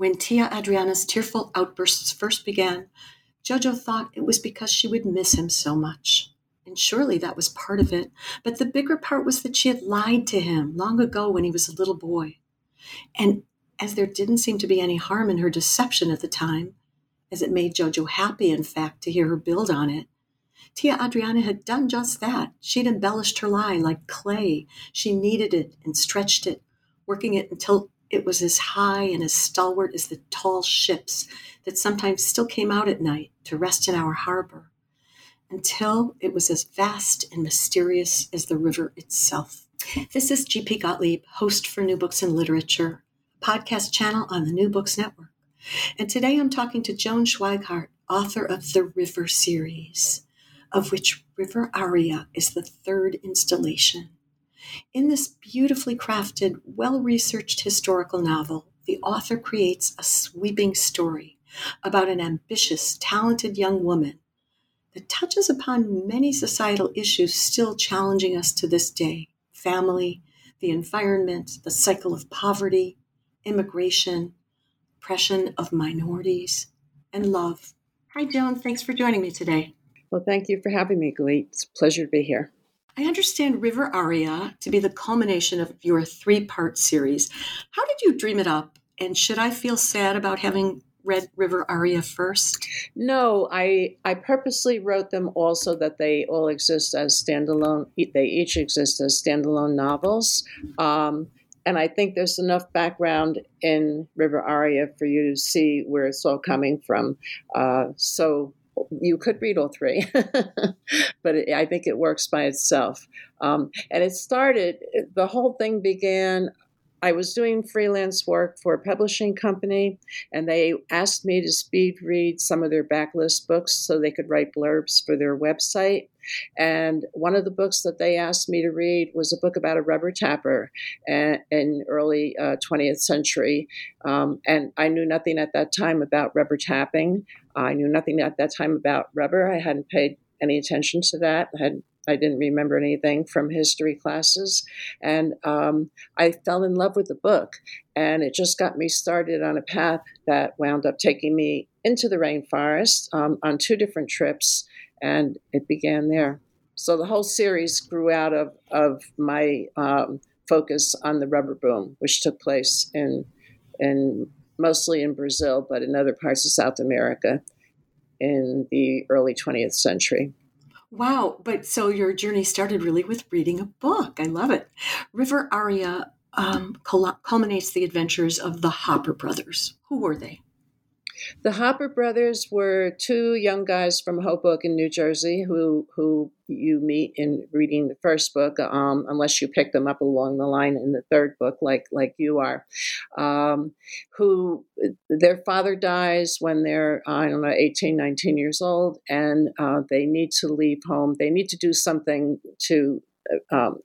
When Tia Adriana's tearful outbursts first began, Jojo thought it was because she would miss him so much. And surely that was part of it. But the bigger part was that she had lied to him long ago when he was a little boy. And as there didn't seem to be any harm in her deception at the time, as it made Jojo happy, in fact, to hear her build on it, Tia Adriana had done just that. She'd embellished her lie like clay. She kneaded it and stretched it, working it until it was as high and as stalwart as the tall ships that sometimes still came out at night to rest in our harbor, until it was as vast and mysterious as the river itself. This is G.P. Gottlieb, host for New Books and Literature, podcast channel on the New Books Network. And today I'm talking to Joan Schweighardt, author of the River series, of which River Aria is the third installation. In this beautifully crafted, well researched historical novel, the author creates a sweeping story about an ambitious, talented young woman that touches upon many societal issues still challenging us to this day family, the environment, the cycle of poverty, immigration, oppression of minorities, and love. Hi, Joan. Thanks for joining me today. Well, thank you for having me, Glee. It's a pleasure to be here. I understand River Aria to be the culmination of your three part series. How did you dream it up? And should I feel sad about having read River Aria first? No, I I purposely wrote them all so that they all exist as standalone. They each exist as standalone novels, um, and I think there's enough background in River Aria for you to see where it's all coming from. Uh, so you could read all three, but it, I think it works by itself. Um, and it started, the whole thing began. I was doing freelance work for a publishing company, and they asked me to speed read some of their backlist books so they could write blurbs for their website. And one of the books that they asked me to read was a book about a rubber tapper in early uh, 20th century. Um, and I knew nothing at that time about rubber tapping. I knew nothing at that time about rubber. I hadn't paid any attention to that. I had I didn't remember anything from history classes, and um, I fell in love with the book, and it just got me started on a path that wound up taking me into the rainforest um, on two different trips, and it began there. So the whole series grew out of of my um, focus on the rubber boom, which took place in in mostly in Brazil, but in other parts of South America in the early 20th century. Wow. But so your journey started really with reading a book. I love it. River Aria um, culminates the adventures of the Hopper brothers. Who were they? The Hopper brothers were two young guys from Hoboken, New Jersey, who who you meet in reading the first book, um, unless you pick them up along the line in the third book, like like you are. Um, who their father dies when they're I don't know 18, 19 years old, and uh, they need to leave home. They need to do something to uh, um,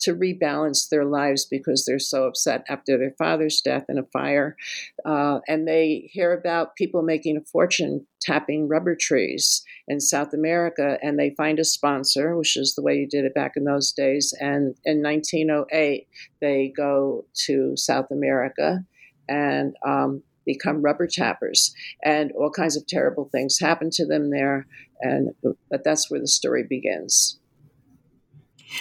to rebalance their lives because they're so upset after their father's death in a fire. Uh, and they hear about people making a fortune tapping rubber trees in South America, and they find a sponsor, which is the way you did it back in those days. And in 1908, they go to South America and um, become rubber tappers, and all kinds of terrible things happen to them there. And but that's where the story begins.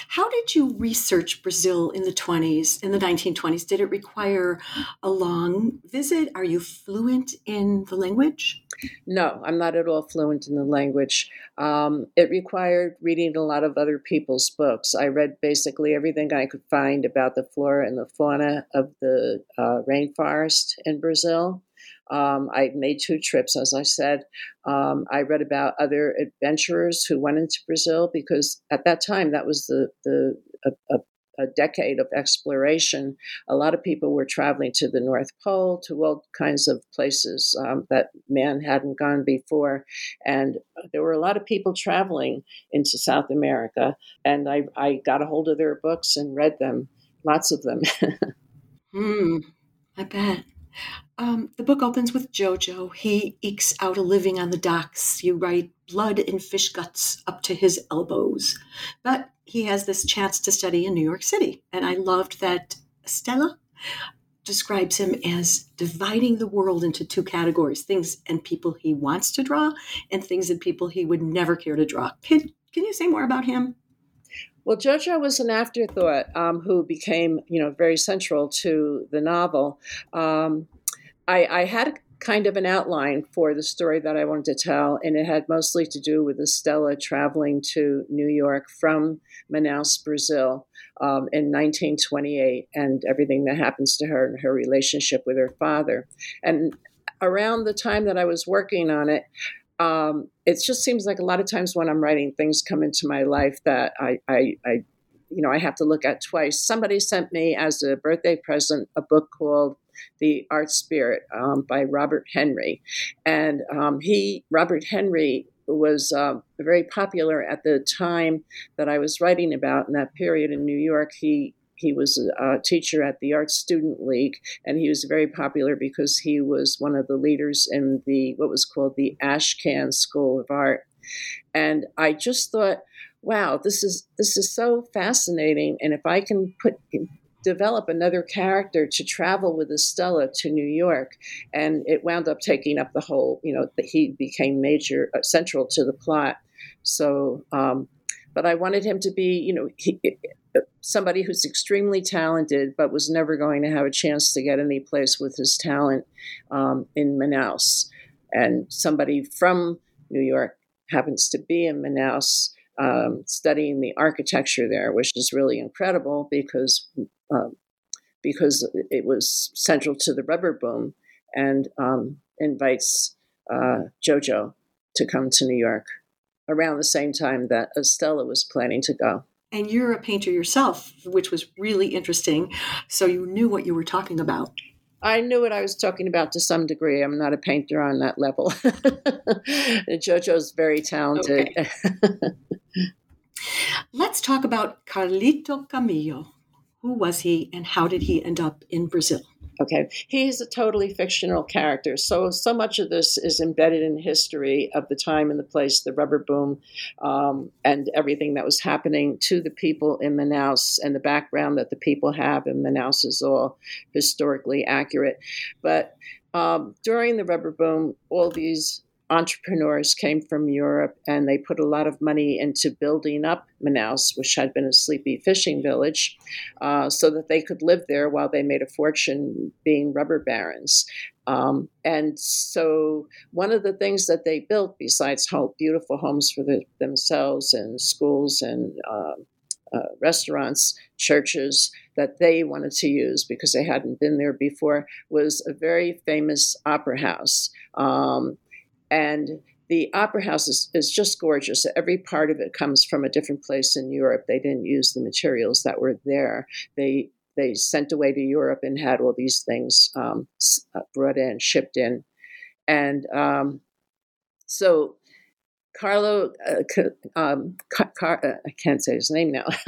How did you research Brazil in the 20s, in the 1920s? Did it require a long visit? Are you fluent in the language? No, I'm not at all fluent in the language. Um, it required reading a lot of other people's books. I read basically everything I could find about the flora and the fauna of the uh, rainforest in Brazil. Um, I made two trips, as I said. Um, I read about other adventurers who went into Brazil because at that time that was the the a, a, a decade of exploration. A lot of people were traveling to the North Pole, to all kinds of places um, that man hadn't gone before. And there were a lot of people traveling into South America. And I, I got a hold of their books and read them, lots of them. Hmm, I bet. Um, the book opens with Jojo. He ekes out a living on the docks. You write blood and fish guts up to his elbows. But he has this chance to study in New York City. And I loved that Stella describes him as dividing the world into two categories things and people he wants to draw, and things and people he would never care to draw. Can, can you say more about him? Well, Jojo was an afterthought um, who became, you know, very central to the novel. Um, I, I, had kind of an outline for the story that I wanted to tell, and it had mostly to do with Estella traveling to New York from Manaus, Brazil, um, in 1928, and everything that happens to her and her relationship with her father. And around the time that I was working on it, um, it just seems like a lot of times when I'm writing, things come into my life that I, I, I, you know, I have to look at twice. Somebody sent me as a birthday present a book called "The Art Spirit" um, by Robert Henri, and um, he, Robert Henri, was uh, very popular at the time that I was writing about in that period in New York. He he was a teacher at the Art Student League, and he was very popular because he was one of the leaders in the what was called the Ashcan School of Art. And I just thought, wow, this is this is so fascinating. And if I can put develop another character to travel with Estella to New York, and it wound up taking up the whole. You know, he became major uh, central to the plot. So, um, but I wanted him to be, you know, he, somebody who's extremely talented, but was never going to have a chance to get any place with his talent um, in Manaus, and somebody from New York happens to be in Manaus. Um, studying the architecture there, which is really incredible because um, because it was central to the rubber boom, and um, invites uh, JoJo to come to New York around the same time that Estella was planning to go. And you're a painter yourself, which was really interesting. So you knew what you were talking about. I knew what I was talking about to some degree. I'm not a painter on that level. JoJo's very talented. Okay. Let's talk about Carlito Camillo. Who was he and how did he end up in Brazil? Okay, he is a totally fictional character. So, so much of this is embedded in history of the time and the place, the rubber boom, um, and everything that was happening to the people in Manaus and the background that the people have in Manaus is all historically accurate. But um, during the rubber boom, all these entrepreneurs came from Europe and they put a lot of money into building up Manaus, which had been a sleepy fishing village, uh, so that they could live there while they made a fortune being rubber barons. Um, and so, one of the things that they built, besides home, beautiful homes for the, themselves and schools and uh, uh, restaurants, churches that they wanted to use because they hadn't been there before, was a very famous opera house. Um, and the opera house is, is just gorgeous. Every part of it comes from a different place in Europe. They didn't use the materials that were there. They they sent away to Europe and had all these things um, uh, brought in, shipped in, and um, so Carlo, uh, um, Car- uh, I can't say his name now,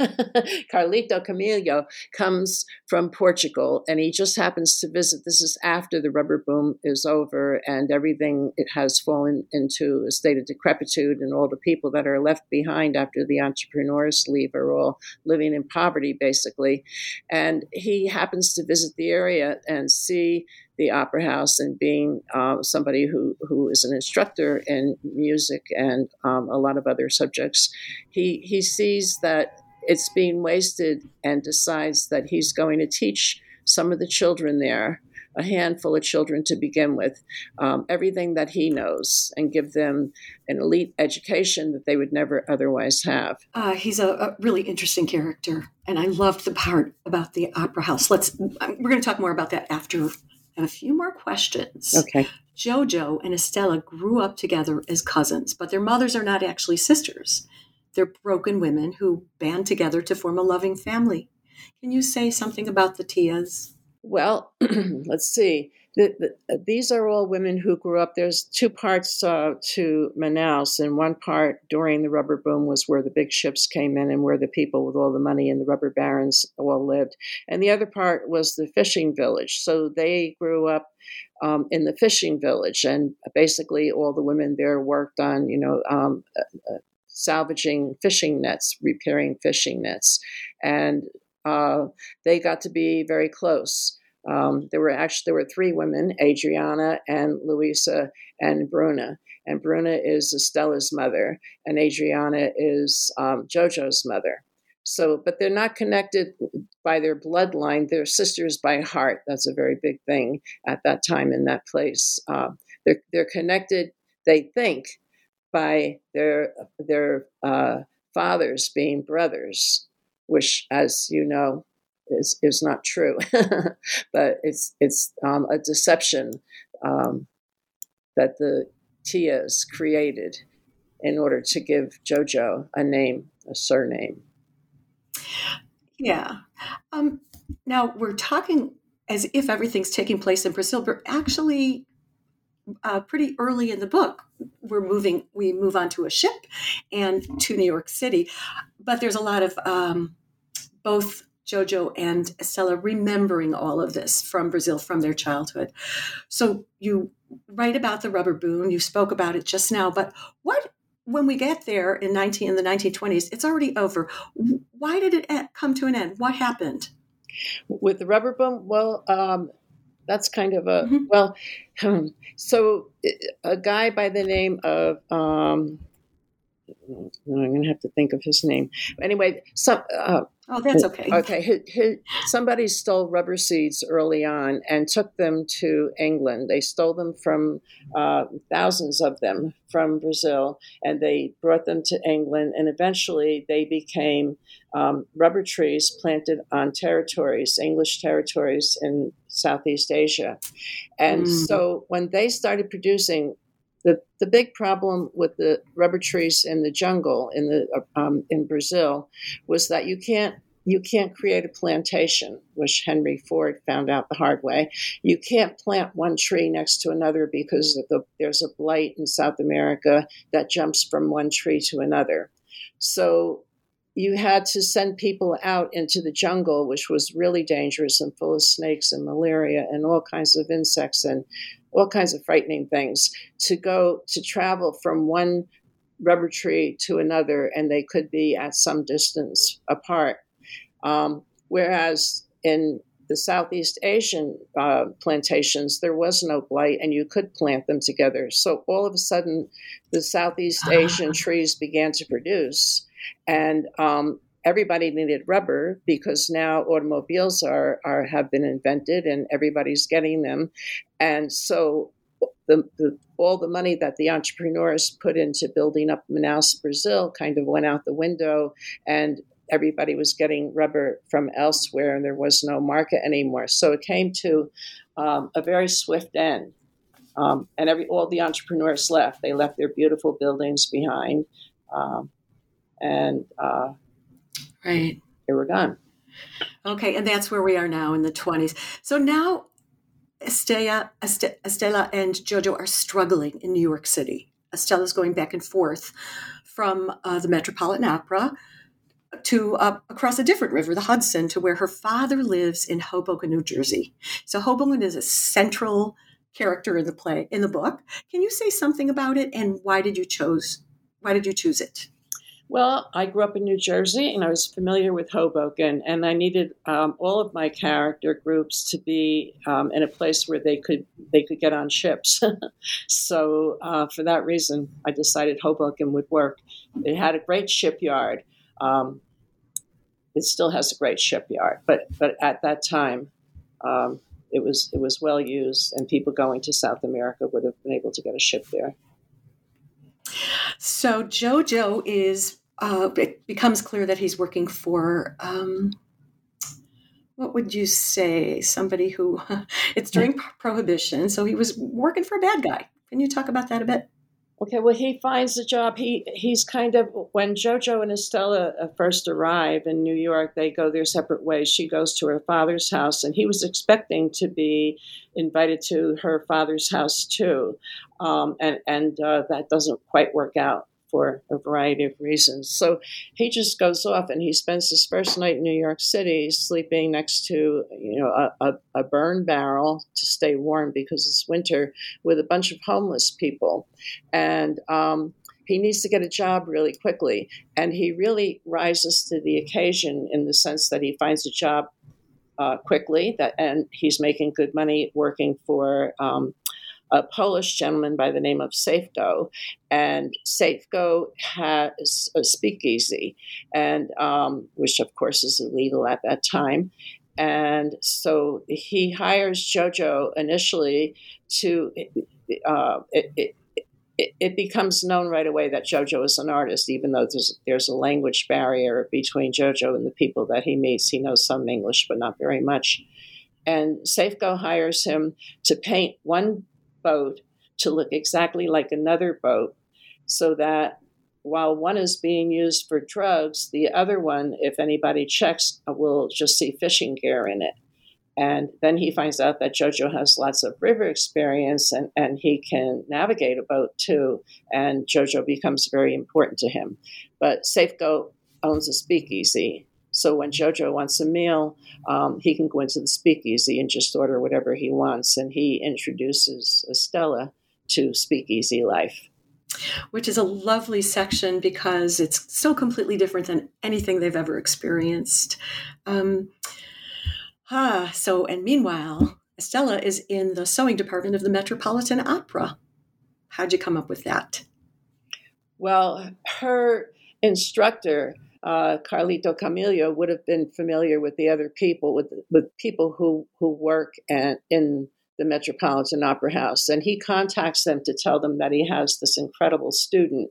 Carlito Camillo comes from Portugal and he just happens to visit. This is after the rubber boom is over and everything it has fallen into a state of decrepitude, and all the people that are left behind after the entrepreneurs leave are all living in poverty, basically. And he happens to visit the area and see the opera house and being uh, somebody who, who is an instructor in music and um, a lot of other subjects, he, he sees that it's being wasted and decides that he's going to teach some of the children there, a handful of children to begin with, um, everything that he knows and give them an elite education that they would never otherwise have. Uh, he's a, a, really interesting character, and I loved the part about the opera house. Let's we're going to talk more about that after and a few more questions. Okay. Jojo and Estella grew up together as cousins, but their mothers are not actually sisters. They're broken women who band together to form a loving family. Can you say something about the Tias? Well, let's see. The, the, uh, these are all women who grew up. There's two parts uh, to Manaus, and one part during the rubber boom was where the big ships came in and where the people with all the money and the rubber barons all lived. And the other part was the fishing village. So they grew up um, in the fishing village, and basically all the women there worked on, you know, um, uh, uh salvaging fishing nets, repairing fishing nets, and uh, they got to be very close. Um, there were actually there were three women, Adriana and Luisa and Bruna. And Bruna is Estella's mother, and Adriana is um, Jojo's mother. So, but they're not connected by their bloodline. They're sisters by heart. That's a very big thing at that time in that place. Uh, they're they're connected. They think by their their uh, fathers being brothers, which, as you know, is is not true. but it's it's um, a deception um, that the Tias created in order to give JoJo a name, a surname. Yeah. Um, now we're talking as if everything's taking place in Brazil, but actually, uh, pretty early in the book, we're moving. We move onto a ship and to New York City, but there's a lot of um, both Jojo and Estella remembering all of this from Brazil, from their childhood. So you write about the rubber boom. You spoke about it just now, but what when we get there in 19 in the 1920s, it's already over. Why did it come to an end? What happened? With the rubber boom, well, um, that's kind of a mm-hmm. well. So a guy by the name of um, I'm going to have to think of his name. Anyway, some uh, Oh, that's okay. Okay. somebody stole rubber seeds early on and took them to England. They stole them from uh, thousands of them from Brazil and they brought them to England. And eventually they became um, rubber trees planted on territories, English territories in Southeast Asia. And mm. so when they started producing the, the big problem with the rubber trees in the jungle in the um, in Brazil was that you can't you can't create a plantation, which Henry Ford found out the hard way. You can't plant one tree next to another because the, there's a blight in South America that jumps from one tree to another. So you had to send people out into the jungle, which was really dangerous and full of snakes and malaria and all kinds of insects and all kinds of frightening things to go to travel from one rubber tree to another, and they could be at some distance apart. Um, whereas in the Southeast Asian uh, plantations, there was no blight and you could plant them together. So all of a sudden, the Southeast ah. Asian trees began to produce. And um, everybody needed rubber because now automobiles are, are have been invented and everybody's getting them. And so the, the, all the money that the entrepreneurs put into building up Manaus, Brazil, kind of went out the window, and everybody was getting rubber from elsewhere, and there was no market anymore. So it came to um, a very swift end, um, and every all the entrepreneurs left. They left their beautiful buildings behind, um, and uh, right, they were gone. Okay, and that's where we are now in the 20s. So now Estella, Estella and Jojo are struggling in New York City. Estella's going back and forth from uh, the Metropolitan Opera to uh, across a different river, the Hudson, to where her father lives in Hoboken, New Jersey. So Hoboken is a central character in the play in the book. Can you say something about it and why did you choose why did you choose it? Well, I grew up in New Jersey and I was familiar with Hoboken, and I needed um, all of my character groups to be um, in a place where they could they could get on ships. so uh, for that reason, I decided Hoboken would work. It had a great shipyard. Um, it still has a great shipyard, but but at that time, um, it was it was well used, and people going to South America would have been able to get a ship there. So Jojo is. Uh, it becomes clear that he's working for. Um, what would you say? Somebody who it's during prohibition, so he was working for a bad guy. Can you talk about that a bit? Okay, well, he finds a job. He he's kind of when JoJo and Estella uh, first arrive in New York, they go their separate ways. She goes to her father's house, and he was expecting to be invited to her father's house too, um, and and uh, that doesn't quite work out for a variety of reasons. So he just goes off and he spends his first night in New York City sleeping next to you know a, a, a burn barrel to stay warm because it's winter with a bunch of homeless people, and um, he needs to get a job really quickly. And he really rises to the occasion in the sense that he finds a job uh, quickly that and he's making good money working for um, a Polish gentleman by the name of Safeco, and Safeco has a speakeasy, and um, which of course is illegal at that time. And so he hires JoJo initially to. Uh, it, it, it, becomes known right away that JoJo is an artist, even though there's there's a language barrier between JoJo and the people that he meets. He knows some English, but not very much. And Safeco hires him to paint one boat to look exactly like another boat so that while one is being used for drugs, the other one, if anybody checks, will just see fishing gear in it. And then he finds out that Jojo has lots of river experience and, and he can navigate a boat too. And Jojo becomes very important to him. But Safeco owns a speakeasy. So when Jojo wants a meal, um, he can go into the speakeasy and just order whatever he wants. And he introduces Estella to speakeasy life. Which is a lovely section because it's so completely different than anything they've ever experienced. Um, ah, so, and meanwhile, Estella is in the sewing department of the Metropolitan Opera. How'd you come up with that? Well, her instructor uh, Carlito Camillo would have been familiar with the other people, with with people who who work at, in the Metropolitan Opera House, and he contacts them to tell them that he has this incredible student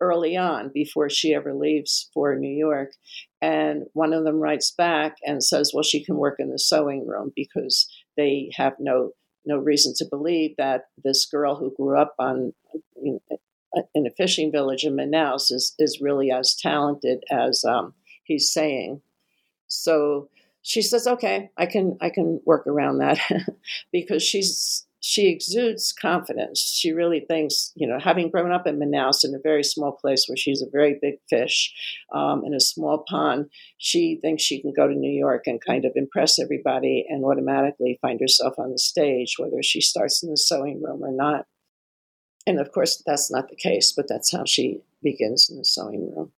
early on before she ever leaves for New York. And one of them writes back and says, "Well, she can work in the sewing room because they have no." No reason to believe that this girl who grew up on you know, in a fishing village in Manaus is, is really as talented as um, he's saying. So she says, "Okay, I can I can work around that," because she's she exudes confidence. She really thinks, you know, having grown up in Manaus in a very small place where she's a very big fish um, in a small pond, she thinks she can go to New York and kind of impress everybody and automatically find herself on the stage, whether she starts in the sewing room or not. And of course, that's not the case, but that's how she begins in the sewing room.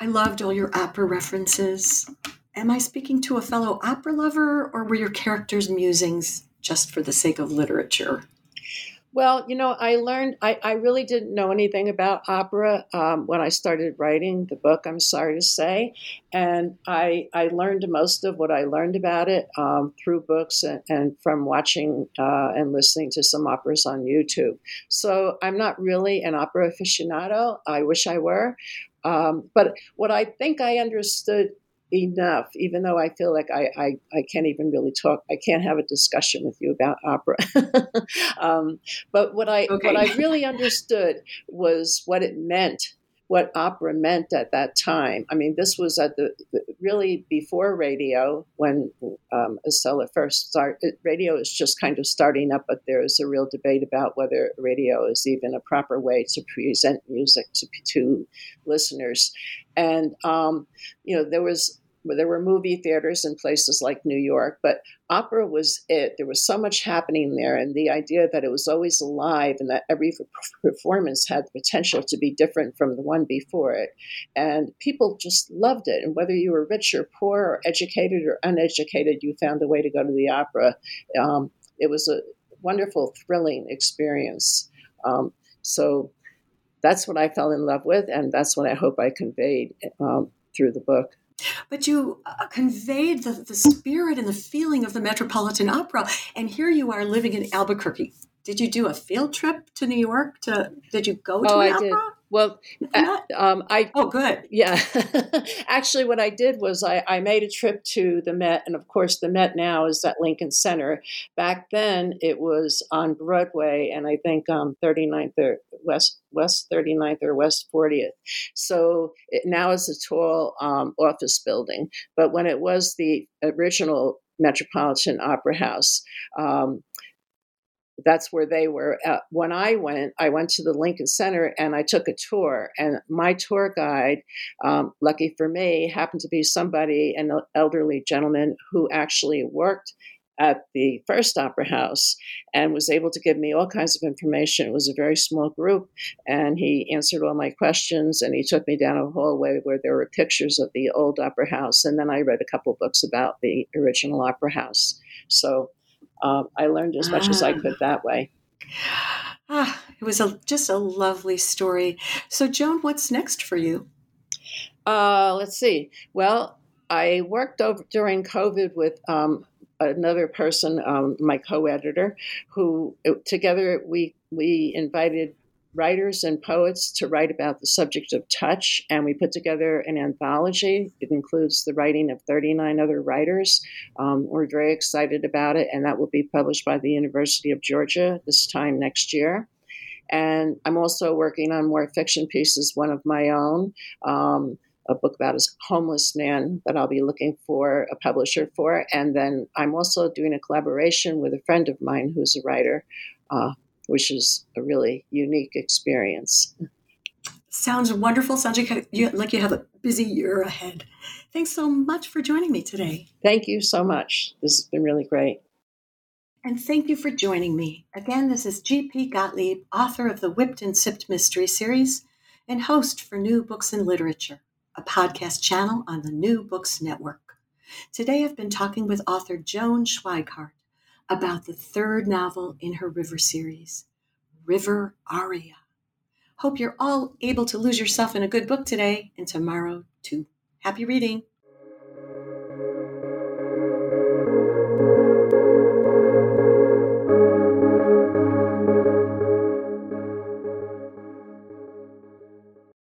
I loved all your opera references. Am I speaking to a fellow opera lover, or were your characters' musings just for the sake of literature? Well, you know, I learned, I, I really didn't know anything about opera um, when I started writing the book, I'm sorry to say. And I, I learned most of what I learned about it um, through books and, and from watching uh, and listening to some operas on YouTube. So I'm not really an opera aficionado. I wish I were. Um, but what I think I understood enough, even though I feel like I, I, I, can't even really talk, I can't have a discussion with you about opera. um, but what I, okay. what I really understood was what it meant, what opera meant at that time. I mean, this was at the, really before radio when um, Estella first started. Radio is just kind of starting up, but there is a real debate about whether radio is even a proper way to present music to, to listeners. And um, you know, there was there were movie theaters in places like New York, but opera was it. There was so much happening there, and the idea that it was always alive and that every performance had the potential to be different from the one before it. And people just loved it. And whether you were rich or poor, or educated or uneducated, you found a way to go to the opera. Um, it was a wonderful, thrilling experience. Um, so that's what I fell in love with, and that's what I hope I conveyed um, through the book. But you uh, conveyed the, the spirit and the feeling of the Metropolitan Opera, and here you are living in Albuquerque. Did you do a field trip to New York? To did you go to oh, an I opera? Did. Well, uh, um, I oh good yeah. Actually, what I did was I, I made a trip to the Met, and of course, the Met now is at Lincoln Center. Back then, it was on Broadway, and I think um, 39th or West West 39th or West 40th. So it, now it's a tall um, office building. But when it was the original Metropolitan Opera House. Um, that's where they were. Uh, when I went, I went to the Lincoln Center and I took a tour. And my tour guide, um, lucky for me, happened to be somebody, an elderly gentleman who actually worked at the first opera house and was able to give me all kinds of information. It was a very small group, and he answered all my questions. And he took me down a hallway where there were pictures of the old opera house. And then I read a couple books about the original opera house. So um, I learned as much ah. as I ah. could that way. Ah, it was a, just a lovely story. So, Joan, what's next for you? Uh, let's see. Well, I worked over during COVID with um, another person, um, my co-editor, who together we we invited writers and poets to write about the subject of touch, and we put together an anthology. It includes the writing of 39 other writers. Um, we're very excited about it, and that will be published by the University of Georgia this time next year. And I'm also working on more fiction pieces, one of my own. Um, a book about a homeless man that I'll be looking for a publisher for. And then I'm also doing a collaboration with a friend of mine who's a writer, uh, which is a really unique experience. Sounds wonderful. Sounds like you, like you have a busy year ahead. Thanks so much for joining me today. Thank you so much. This has been really great. And thank you for joining me. Again, this is G.P. Gottlieb, author of the Whipped and Sipped Mystery Series and host for New Books in Literature a podcast channel on the New Books Network. Today I've been talking with author Joan Schweighardt about the third novel in her River series, River Aria. Hope you're all able to lose yourself in a good book today and tomorrow too. Happy reading!